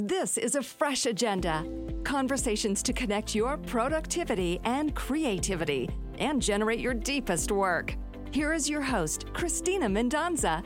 This is a fresh agenda. Conversations to connect your productivity and creativity and generate your deepest work. Here is your host, Cristina Mendonsa.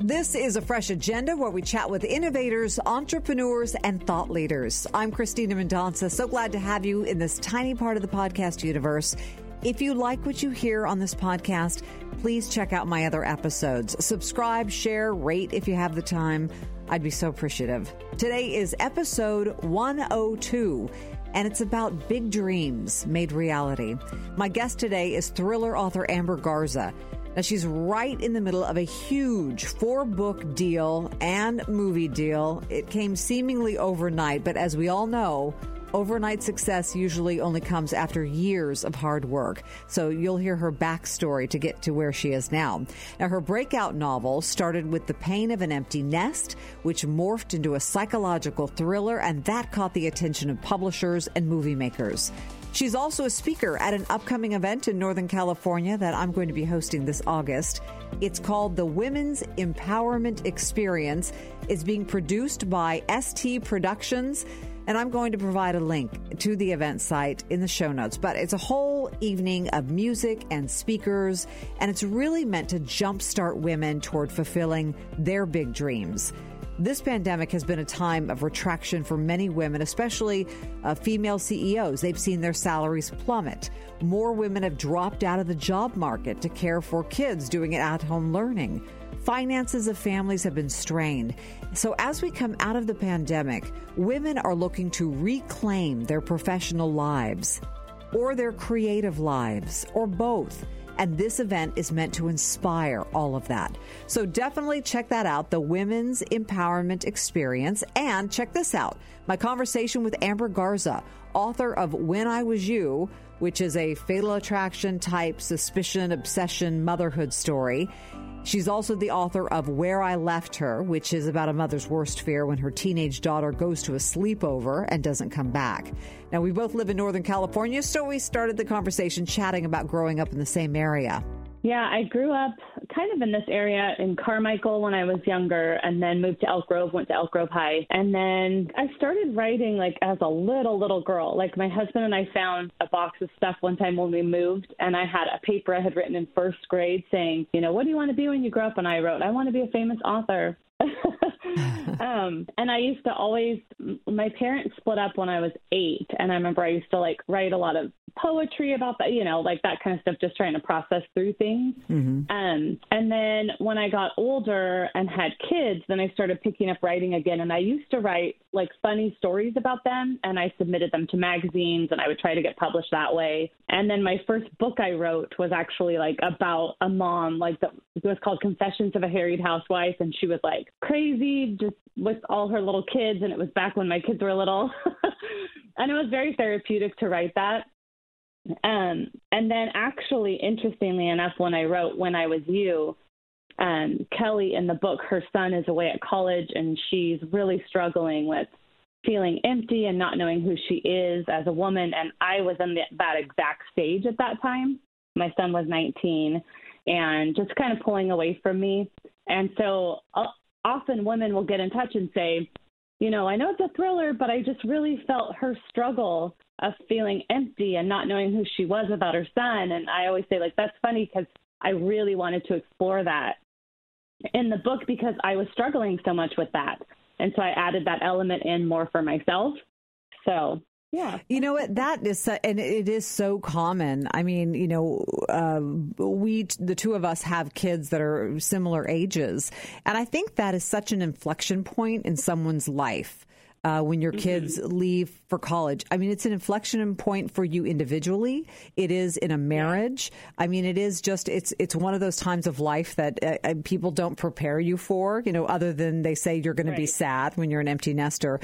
This is a fresh agenda where we chat with innovators, entrepreneurs, and thought leaders. I'm Cristina Mendonsa. So glad to have you in this tiny part of the podcast universe. If you like what you hear on this podcast, please check out my other episodes. Subscribe, share, rate if you have the time. I'd be so appreciative. Today is episode 102, and it's about big dreams made reality. My guest today is thriller author Amber Garza. Now, she's right in the middle of a huge four book deal and movie deal. It came seemingly overnight, but as we all know, Overnight success usually only comes after years of hard work. So you'll hear her backstory to get to where she is now. Now, her breakout novel started with The Pain of an Empty Nest, which morphed into a psychological thriller, and that caught the attention of publishers and movie makers. She's also a speaker at an upcoming event in Northern California that I'm going to be hosting this August. It's called the Women's Empowerment Experience. It's being produced by ST Productions. And I'm going to provide a link to the event site in the show notes. But it's a whole evening of music and speakers, and it's really meant to jumpstart women toward fulfilling their big dreams. This pandemic has been a time of retraction for many women, especially uh, female CEOs. They've seen their salaries plummet. More women have dropped out of the job market to care for kids doing it at home learning. Finances of families have been strained. So, as we come out of the pandemic, women are looking to reclaim their professional lives or their creative lives or both. And this event is meant to inspire all of that. So definitely check that out, the Women's Empowerment Experience. And check this out my conversation with Amber Garza, author of When I Was You, which is a fatal attraction type suspicion, obsession, motherhood story. She's also the author of Where I Left Her, which is about a mother's worst fear when her teenage daughter goes to a sleepover and doesn't come back. Now, we both live in Northern California, so we started the conversation chatting about growing up in the same area. Yeah, I grew up kind of in this area in Carmichael when I was younger and then moved to Elk Grove, went to Elk Grove High. And then I started writing like as a little, little girl. Like my husband and I found a box of stuff one time when we moved and I had a paper I had written in first grade saying, you know, what do you want to be when you grow up? And I wrote, I want to be a famous author. um, and I used to always, my parents split up when I was eight. And I remember I used to like write a lot of poetry about that, you know, like that kind of stuff, just trying to process through things. Mm-hmm. Um, and then when I got older and had kids, then I started picking up writing again. And I used to write like funny stories about them and I submitted them to magazines and I would try to get published that way. And then my first book I wrote was actually like about a mom, like the, it was called Confessions of a Harried Housewife. And she was like crazy just with all her little kids. And it was back when my kids were little. and it was very therapeutic to write that. Um, and then, actually, interestingly enough, when I wrote When I Was You, um, Kelly in the book, her son is away at college and she's really struggling with feeling empty and not knowing who she is as a woman. And I was in the, that exact stage at that time. My son was 19 and just kind of pulling away from me. And so uh, often women will get in touch and say, you know, I know it's a thriller, but I just really felt her struggle of feeling empty and not knowing who she was without her son. And I always say, like, that's funny because I really wanted to explore that in the book because I was struggling so much with that. And so I added that element in more for myself. So yeah. You know what? That is, so, and it is so common. I mean, you know, uh, we, the two of us have kids that are similar ages. And I think that is such an inflection point in someone's life uh, when your kids mm-hmm. leave for college. I mean, it's an inflection point for you individually. It is in a marriage. I mean, it is just it's it's one of those times of life that uh, uh people don't prepare you for. You know, other than they say you're going right. to be sad when you're an empty nester.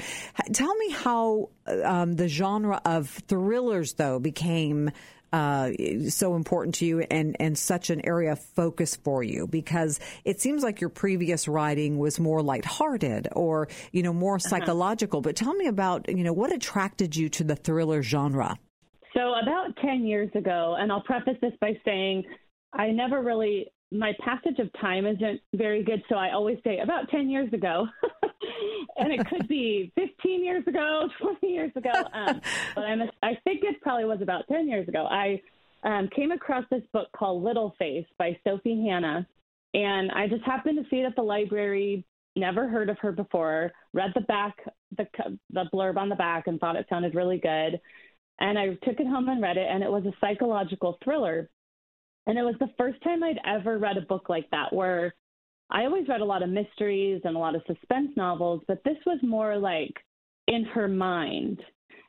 Tell me how um, the genre of thrillers though became uh, so important to you and, and such an area of focus for you? Because it seems like your previous writing was more lighthearted or, you know, more uh-huh. psychological. But tell me about, you know, what attracted you to the thriller genre? So, about 10 years ago, and I'll preface this by saying I never really my passage of time isn't very good, so I always say about 10 years ago. and it could be 15 years ago, 20 years ago. Um, but I'm think it probably was about 10 years ago. I um, came across this book called Little Face by Sophie Hannah. And I just happened to see it at the library, never heard of her before, read the back, the, the blurb on the back, and thought it sounded really good. And I took it home and read it, and it was a psychological thriller. And it was the first time I'd ever read a book like that where I always read a lot of mysteries and a lot of suspense novels, but this was more like in her mind.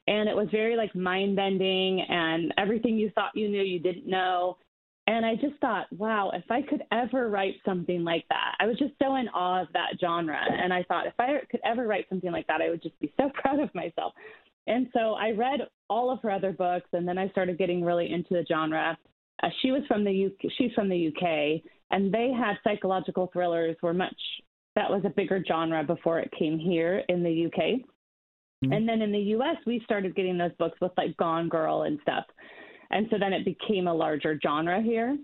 And it was very like mind bending and everything you thought you knew you didn't know. And I just thought, wow, if I could ever write something like that, I was just so in awe of that genre. And I thought, if I could ever write something like that, I would just be so proud of myself. And so I read all of her other books, and then I started getting really into the genre. Uh, she was from the UK, she's from the UK, and they had psychological thrillers were much that was a bigger genre before it came here in the UK. Mm-hmm. And then in the US we started getting those books with like Gone Girl and stuff. And so then it became a larger genre here.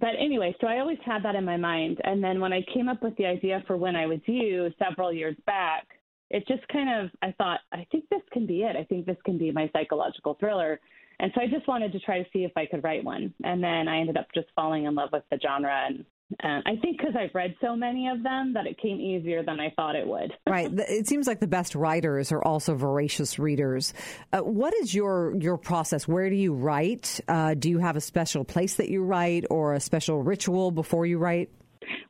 But anyway, so I always had that in my mind. And then when I came up with the idea for When I Was You several years back, it just kind of, I thought, I think this can be it. I think this can be my psychological thriller. And so I just wanted to try to see if I could write one. And then I ended up just falling in love with the genre. And uh, I think because I've read so many of them that it came easier than I thought it would. right. It seems like the best writers are also voracious readers. Uh, what is your your process? Where do you write? Uh, do you have a special place that you write, or a special ritual before you write?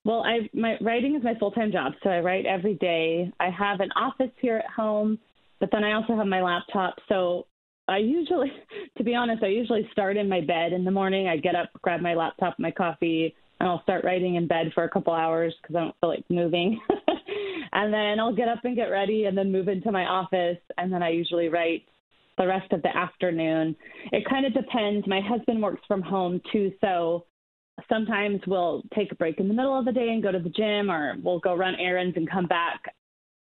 Well, I my writing is my full time job, so I write every day. I have an office here at home, but then I also have my laptop. So I usually, to be honest, I usually start in my bed in the morning. I get up, grab my laptop, my coffee, and I'll start writing in bed for a couple hours because I don't feel like moving. and then I'll get up and get ready and then move into my office. And then I usually write the rest of the afternoon. It kind of depends. My husband works from home too. So sometimes we'll take a break in the middle of the day and go to the gym or we'll go run errands and come back.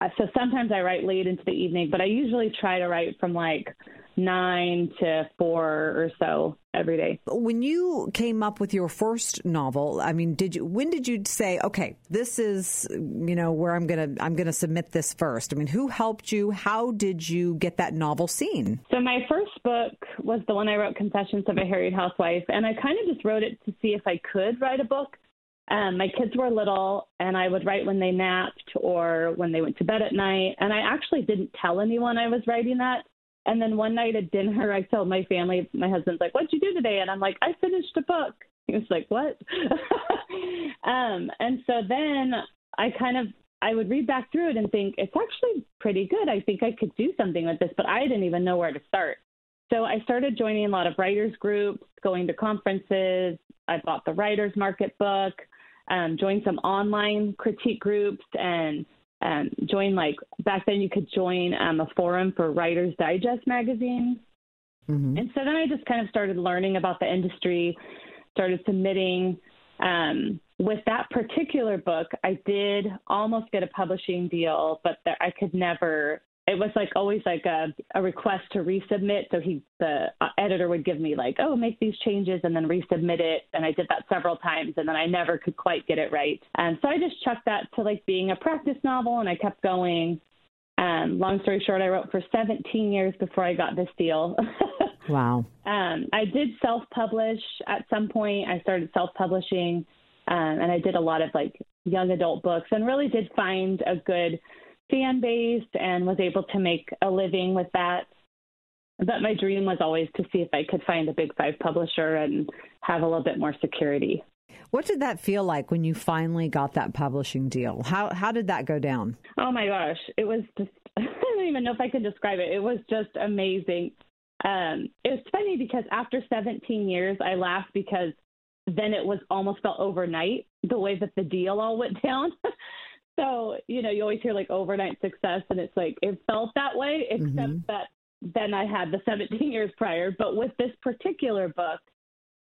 Uh, so sometimes I write late into the evening, but I usually try to write from like nine to four or so every day. When you came up with your first novel, I mean, did you when did you say, okay, this is you know where I'm gonna I'm gonna submit this first? I mean, who helped you? How did you get that novel seen? So my first book was the one I wrote, Confessions of a Harried Housewife, and I kind of just wrote it to see if I could write a book. Um, my kids were little, and I would write when they napped or when they went to bed at night. And I actually didn't tell anyone I was writing that and then one night at dinner, I told my family, my husband's like, "What'd you do today?" And I'm like, "I finished a book." He was like, "What?" um, and so then I kind of I would read back through it and think it's actually pretty good. I think I could do something with this, but I didn't even know where to start. So I started joining a lot of writers groups, going to conferences. I bought the Writers Market book, um, joined some online critique groups, and um, join like back then you could join um, a forum for Writers Digest magazine. Mm-hmm. And so then I just kind of started learning about the industry, started submitting. Um, with that particular book, I did almost get a publishing deal, but there, I could never it was like always like a, a request to resubmit. So he, the uh, editor would give me like, oh, make these changes and then resubmit it. And I did that several times and then I never could quite get it right. And so I just chucked that to like being a practice novel and I kept going. Um, long story short, I wrote for 17 years before I got this deal. wow. Um, I did self publish at some point. I started self publishing um, and I did a lot of like young adult books and really did find a good fan base and was able to make a living with that. But my dream was always to see if I could find a big five publisher and have a little bit more security. What did that feel like when you finally got that publishing deal? How how did that go down? Oh my gosh, it was just I don't even know if I can describe it. It was just amazing. Um, it was funny because after 17 years, I laughed because then it was almost felt overnight the way that the deal all went down. So, you know, you always hear like overnight success, and it's like it felt that way, except mm-hmm. that then I had the 17 years prior. But with this particular book,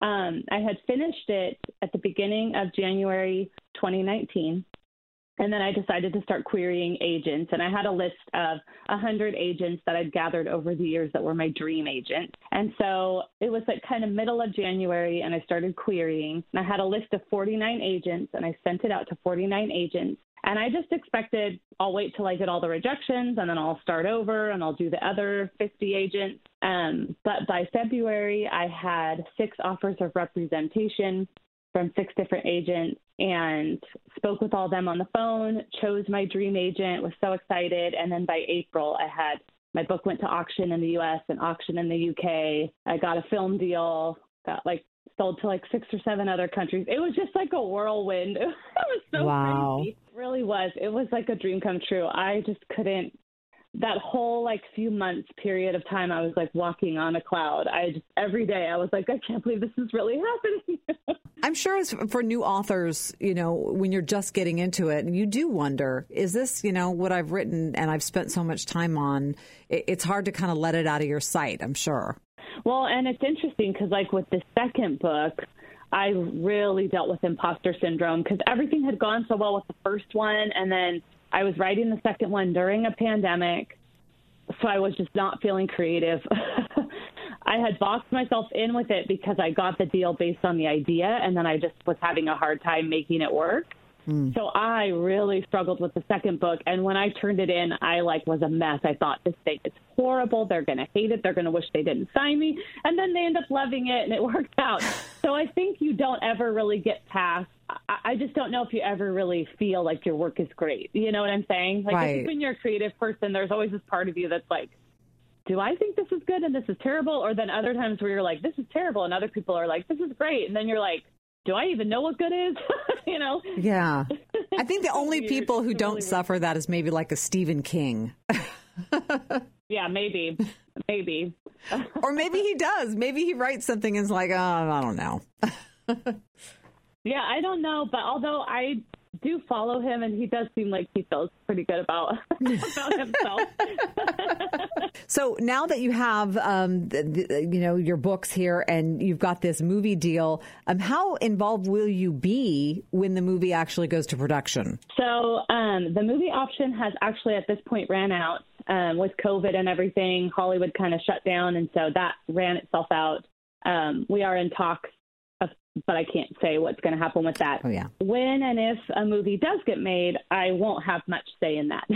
um, I had finished it at the beginning of January 2019. And then I decided to start querying agents. And I had a list of 100 agents that I'd gathered over the years that were my dream agents. And so it was like kind of middle of January, and I started querying. And I had a list of 49 agents, and I sent it out to 49 agents. And I just expected I'll wait till I get all the rejections and then I'll start over and I'll do the other 50 agents. Um, but by February, I had six offers of representation from six different agents and spoke with all of them on the phone, chose my dream agent, was so excited. And then by April, I had my book went to auction in the US and auction in the UK. I got a film deal, got like sold to like six or seven other countries. It was just like a whirlwind. It was so wow. crazy. It really was. It was like a dream come true. I just couldn't that whole like few months period of time I was like walking on a cloud. I just every day I was like I can't believe this is really happening. I'm sure as for new authors, you know, when you're just getting into it, and you do wonder, is this, you know, what I've written and I've spent so much time on? It's hard to kind of let it out of your sight, I'm sure. Well, and it's interesting because, like, with the second book, I really dealt with imposter syndrome because everything had gone so well with the first one. And then I was writing the second one during a pandemic. So I was just not feeling creative. I had boxed myself in with it because I got the deal based on the idea. And then I just was having a hard time making it work. Mm. So I really struggled with the second book, and when I turned it in, I like was a mess. I thought this thing is horrible. They're going to hate it. They're going to wish they didn't sign me, and then they end up loving it, and it worked out. so I think you don't ever really get past. I, I just don't know if you ever really feel like your work is great. You know what I'm saying? Like right. when you're a creative person, there's always this part of you that's like, do I think this is good and this is terrible? Or then other times where you're like, this is terrible, and other people are like, this is great, and then you're like do I even know what good is? you know? Yeah. I think the only people who don't suffer that is maybe like a Stephen King. yeah, maybe. Maybe. or maybe he does. Maybe he writes something and is like, oh, I don't know. yeah, I don't know. But although I do follow him, and he does seem like he feels pretty good about about himself. so now that you have, um, the, the, you know, your books here, and you've got this movie deal, um, how involved will you be when the movie actually goes to production? So um, the movie option has actually at this point ran out um, with COVID and everything. Hollywood kind of shut down, and so that ran itself out. Um, we are in talks but I can't say what's going to happen with that. Oh, yeah. When and if a movie does get made, I won't have much say in that.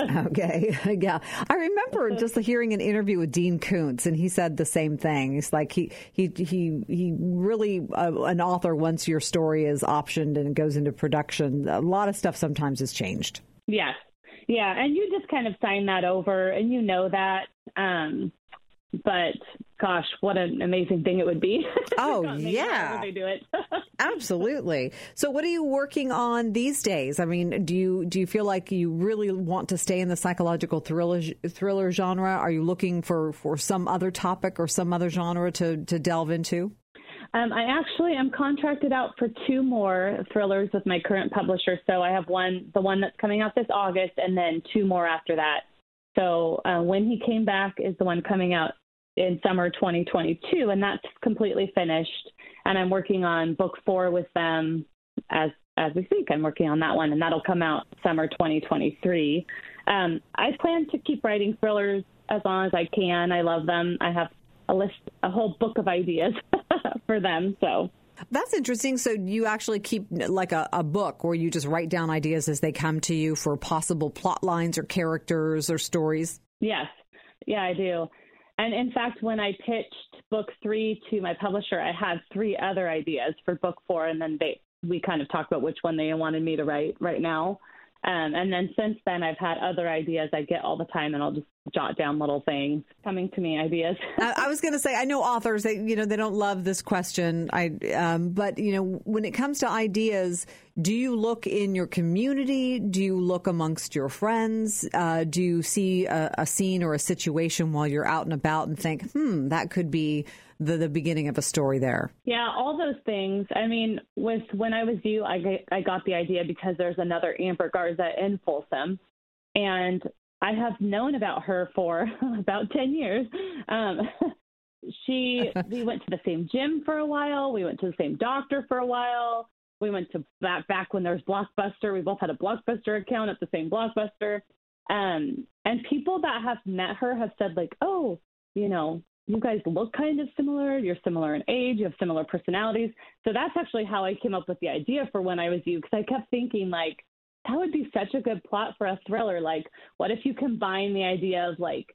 okay. Yeah. I remember just hearing an interview with Dean Koontz, and he said the same thing. He's like, he, he, he, he really, uh, an author, once your story is optioned and it goes into production, a lot of stuff sometimes is changed. Yes. Yeah. And you just kind of sign that over and you know that. Um, but gosh, what an amazing thing it would be. Oh yeah, they do it. Absolutely. So, what are you working on these days? I mean, do you do you feel like you really want to stay in the psychological thriller thriller genre? Are you looking for for some other topic or some other genre to to delve into? Um, I actually am contracted out for two more thrillers with my current publisher. So I have one, the one that's coming out this August, and then two more after that. So uh, when he came back is the one coming out in summer 2022, and that's completely finished. And I'm working on book four with them as as we speak. I'm working on that one, and that'll come out summer 2023. Um, I plan to keep writing thrillers as long as I can. I love them. I have a list, a whole book of ideas for them. So that's interesting. So you actually keep like a, a, book where you just write down ideas as they come to you for possible plot lines or characters or stories? Yes. Yeah, I do. And in fact, when I pitched book three to my publisher, I had three other ideas for book four, and then they we kind of talked about which one they wanted me to write right now. Um, and then since then, I've had other ideas I get all the time, and I'll just jot down little things coming to me, ideas. I, was going to say, I know authors, they, you know, they don't love this question. I, um, but you know, when it comes to ideas, do you look in your community? Do you look amongst your friends? Uh, do you see a, a scene or a situation while you're out and about and think, hmm, that could be the, the beginning of a story there? Yeah, all those things. I mean, with when I was you, I, I got the idea because there's another Amber Garza in Folsom. And I have known about her for about 10 years. Um, she, we went to the same gym for a while. We went to the same doctor for a while. We went to back back when there was Blockbuster. We both had a Blockbuster account at the same Blockbuster. Um, and people that have met her have said like, oh, you know, you guys look kind of similar. You're similar in age. You have similar personalities. So that's actually how I came up with the idea for When I Was You, because I kept thinking like that would be such a good plot for a thriller. Like, what if you combine the idea of like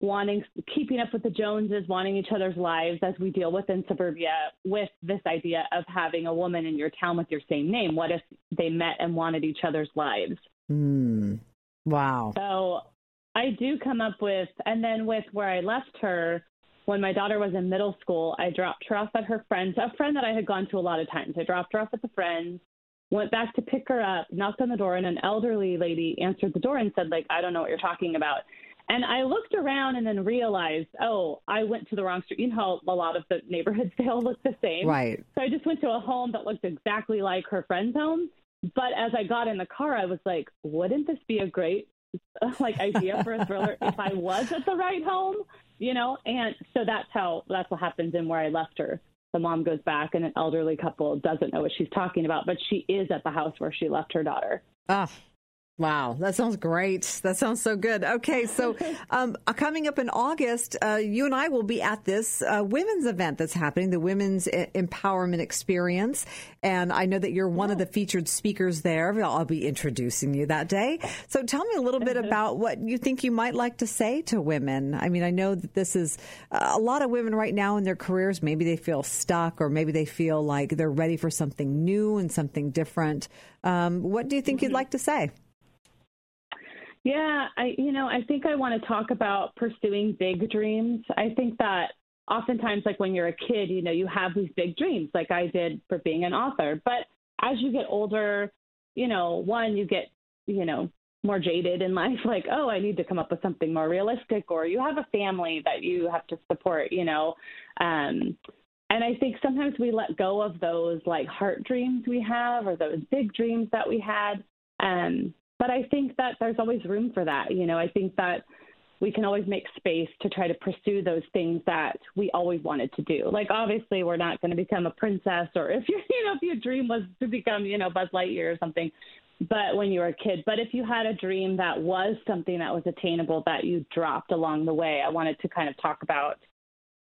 wanting keeping up with the Joneses, wanting each other's lives as we deal with in suburbia, with this idea of having a woman in your town with your same name. What if they met and wanted each other's lives? Mm. Wow. So I do come up with, and then with where I left her when my daughter was in middle school, I dropped her off at her friend's, a friend that I had gone to a lot of times. I dropped her off at the friend's, went back to pick her up, knocked on the door, and an elderly lady answered the door and said, like, I don't know what you're talking about. And I looked around and then realized, oh, I went to the wrong street. You know how a lot of the neighborhoods they all look the same. Right. So I just went to a home that looked exactly like her friend's home. But as I got in the car, I was like, wouldn't this be a great like idea for a thriller if I was at the right home? You know, and so that's how that's what happens in where I left her. The mom goes back, and an elderly couple doesn't know what she's talking about, but she is at the house where she left her daughter. Ah, Wow, that sounds great. That sounds so good. Okay, so um, uh, coming up in August, uh, you and I will be at this uh, women's event that's happening, the Women's Empowerment Experience. And I know that you're one of the featured speakers there. I'll be introducing you that day. So tell me a little bit about what you think you might like to say to women. I mean, I know that this is uh, a lot of women right now in their careers. Maybe they feel stuck or maybe they feel like they're ready for something new and something different. Um, what do you think mm-hmm. you'd like to say? Yeah, I you know, I think I want to talk about pursuing big dreams. I think that oftentimes like when you're a kid, you know, you have these big dreams like I did for being an author. But as you get older, you know, one you get, you know, more jaded in life like, oh, I need to come up with something more realistic or you have a family that you have to support, you know. Um and I think sometimes we let go of those like heart dreams we have or those big dreams that we had. Um, but I think that there's always room for that. You know, I think that we can always make space to try to pursue those things that we always wanted to do. Like obviously we're not going to become a princess or if you you know if your dream was to become, you know, Buzz Lightyear or something, but when you were a kid, but if you had a dream that was something that was attainable that you dropped along the way, I wanted to kind of talk about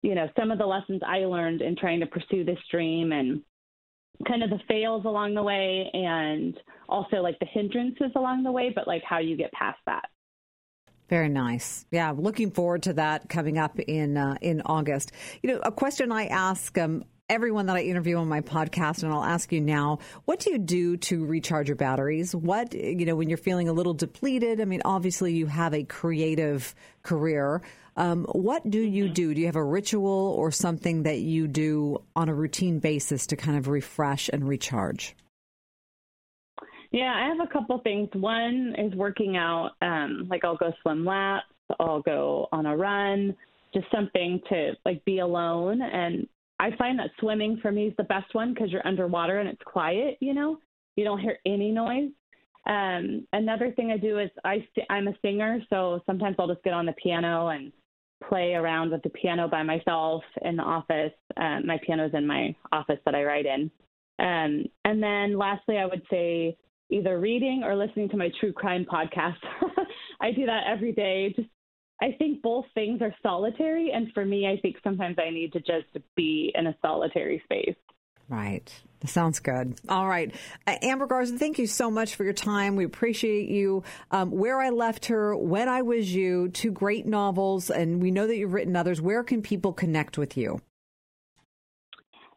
you know, some of the lessons I learned in trying to pursue this dream and kind of the fails along the way and also like the hindrances along the way, but like how you get past that. Very nice. Yeah, looking forward to that coming up in uh, in August. You know, a question I ask um, everyone that I interview on my podcast, and I'll ask you now: What do you do to recharge your batteries? What you know when you're feeling a little depleted? I mean, obviously you have a creative career. Um, what do you mm-hmm. do? Do you have a ritual or something that you do on a routine basis to kind of refresh and recharge? Yeah, I have a couple things. One is working out. Um, like I'll go swim laps. I'll go on a run. Just something to like be alone. And I find that swimming for me is the best one because you're underwater and it's quiet. You know, you don't hear any noise. Um, another thing I do is I I'm a singer, so sometimes I'll just get on the piano and play around with the piano by myself in the office. Um, my piano's in my office that I write in. Um, and then lastly, I would say either reading or listening to my true crime podcast. I do that every day. Just I think both things are solitary, and for me, I think sometimes I need to just be in a solitary space. Right. Sounds good. All right. Uh, Amber Garza, thank you so much for your time. We appreciate you. Um, Where I Left Her, When I Was You, two great novels, and we know that you've written others. Where can people connect with you?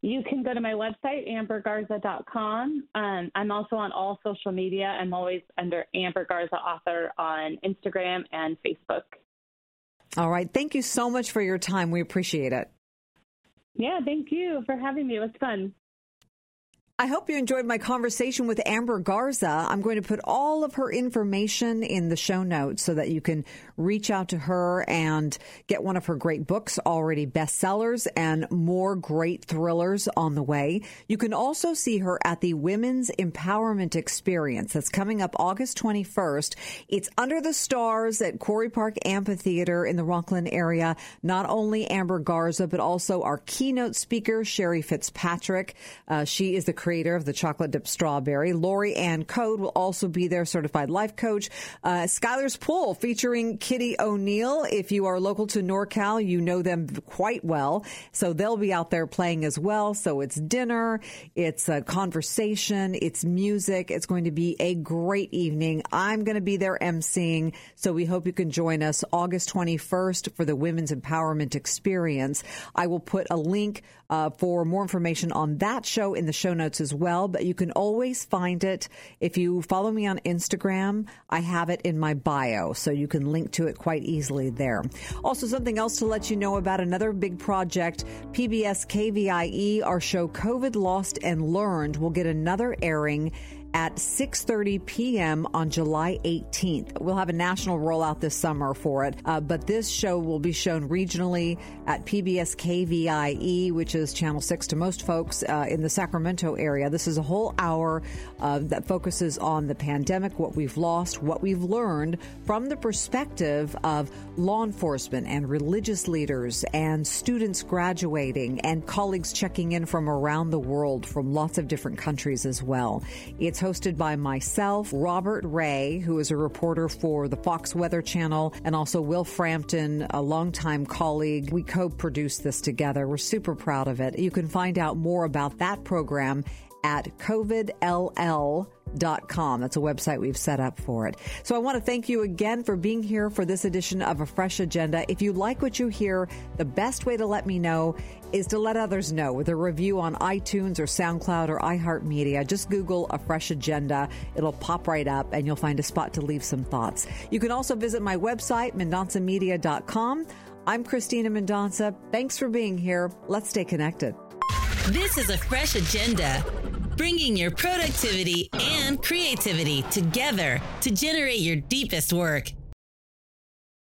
You can go to my website, ambergarza.com. Um, I'm also on all social media. I'm always under Amber Garza Author on Instagram and Facebook. All right. Thank you so much for your time. We appreciate it. Yeah, thank you for having me. It was fun. I hope you enjoyed my conversation with Amber Garza. I'm going to put all of her information in the show notes so that you can reach out to her and get one of her great books, already bestsellers, and more great thrillers on the way. You can also see her at the Women's Empowerment Experience that's coming up August 21st. It's under the stars at Quarry Park Amphitheater in the Rocklin area. Not only Amber Garza, but also our keynote speaker, Shari Fitzpatrick. Uh, she is the creator of the chocolate dip strawberry. Lori Ann Code will also be there, certified life coach. Uh, Skylar's Pool featuring Kitty O'Neill. If you are local to NorCal, you know them quite well. So they'll be out there playing as well. So it's dinner, it's a conversation, it's music. It's going to be a great evening. I'm going to be there emceeing. So we hope you can join us August 21st for the Women's Empowerment Experience. I will put a link uh, for more information on that show in the show notes as well. But you can always find it if you follow me on Instagram. I have it in my bio, so you can link to it quite easily there. Also, something else to let you know about another big project, PBS KVIE, our show COVID Lost and Learned will get another airing at 6:30 p.m. on July 18th. We'll have a national rollout this summer for it, uh, but this show will be shown regionally at PBS KVIE, which is Channel 6 to most folks uh, in the Sacramento area. This is a whole hour uh, that focuses on the pandemic, what we've lost, what we've learned from the perspective of law enforcement and religious leaders and students graduating and colleagues checking in from around the world from lots of different countries as well. It's hosted by myself, Robert Ray, who is a reporter for the Fox Weather Channel, and also Will Frampton, a longtime colleague. We co produced this together. We're super proud of it. You can find out more about that program at covidll.com. That's a website we've set up for it. So I want to thank you again for being here for this edition of A Fresh Agenda. If you like what you hear, the best way to let me know is to let others know with a review on iTunes or SoundCloud or iHeartMedia. Just Google A Fresh Agenda. It'll pop right up and you'll find a spot to leave some thoughts. You can also visit my website, MendonsaMedia.com. I'm Cristina Mendonsa. Thanks for being here. Let's stay connected. This is a fresh agenda, bringing your productivity and creativity together to generate your deepest work.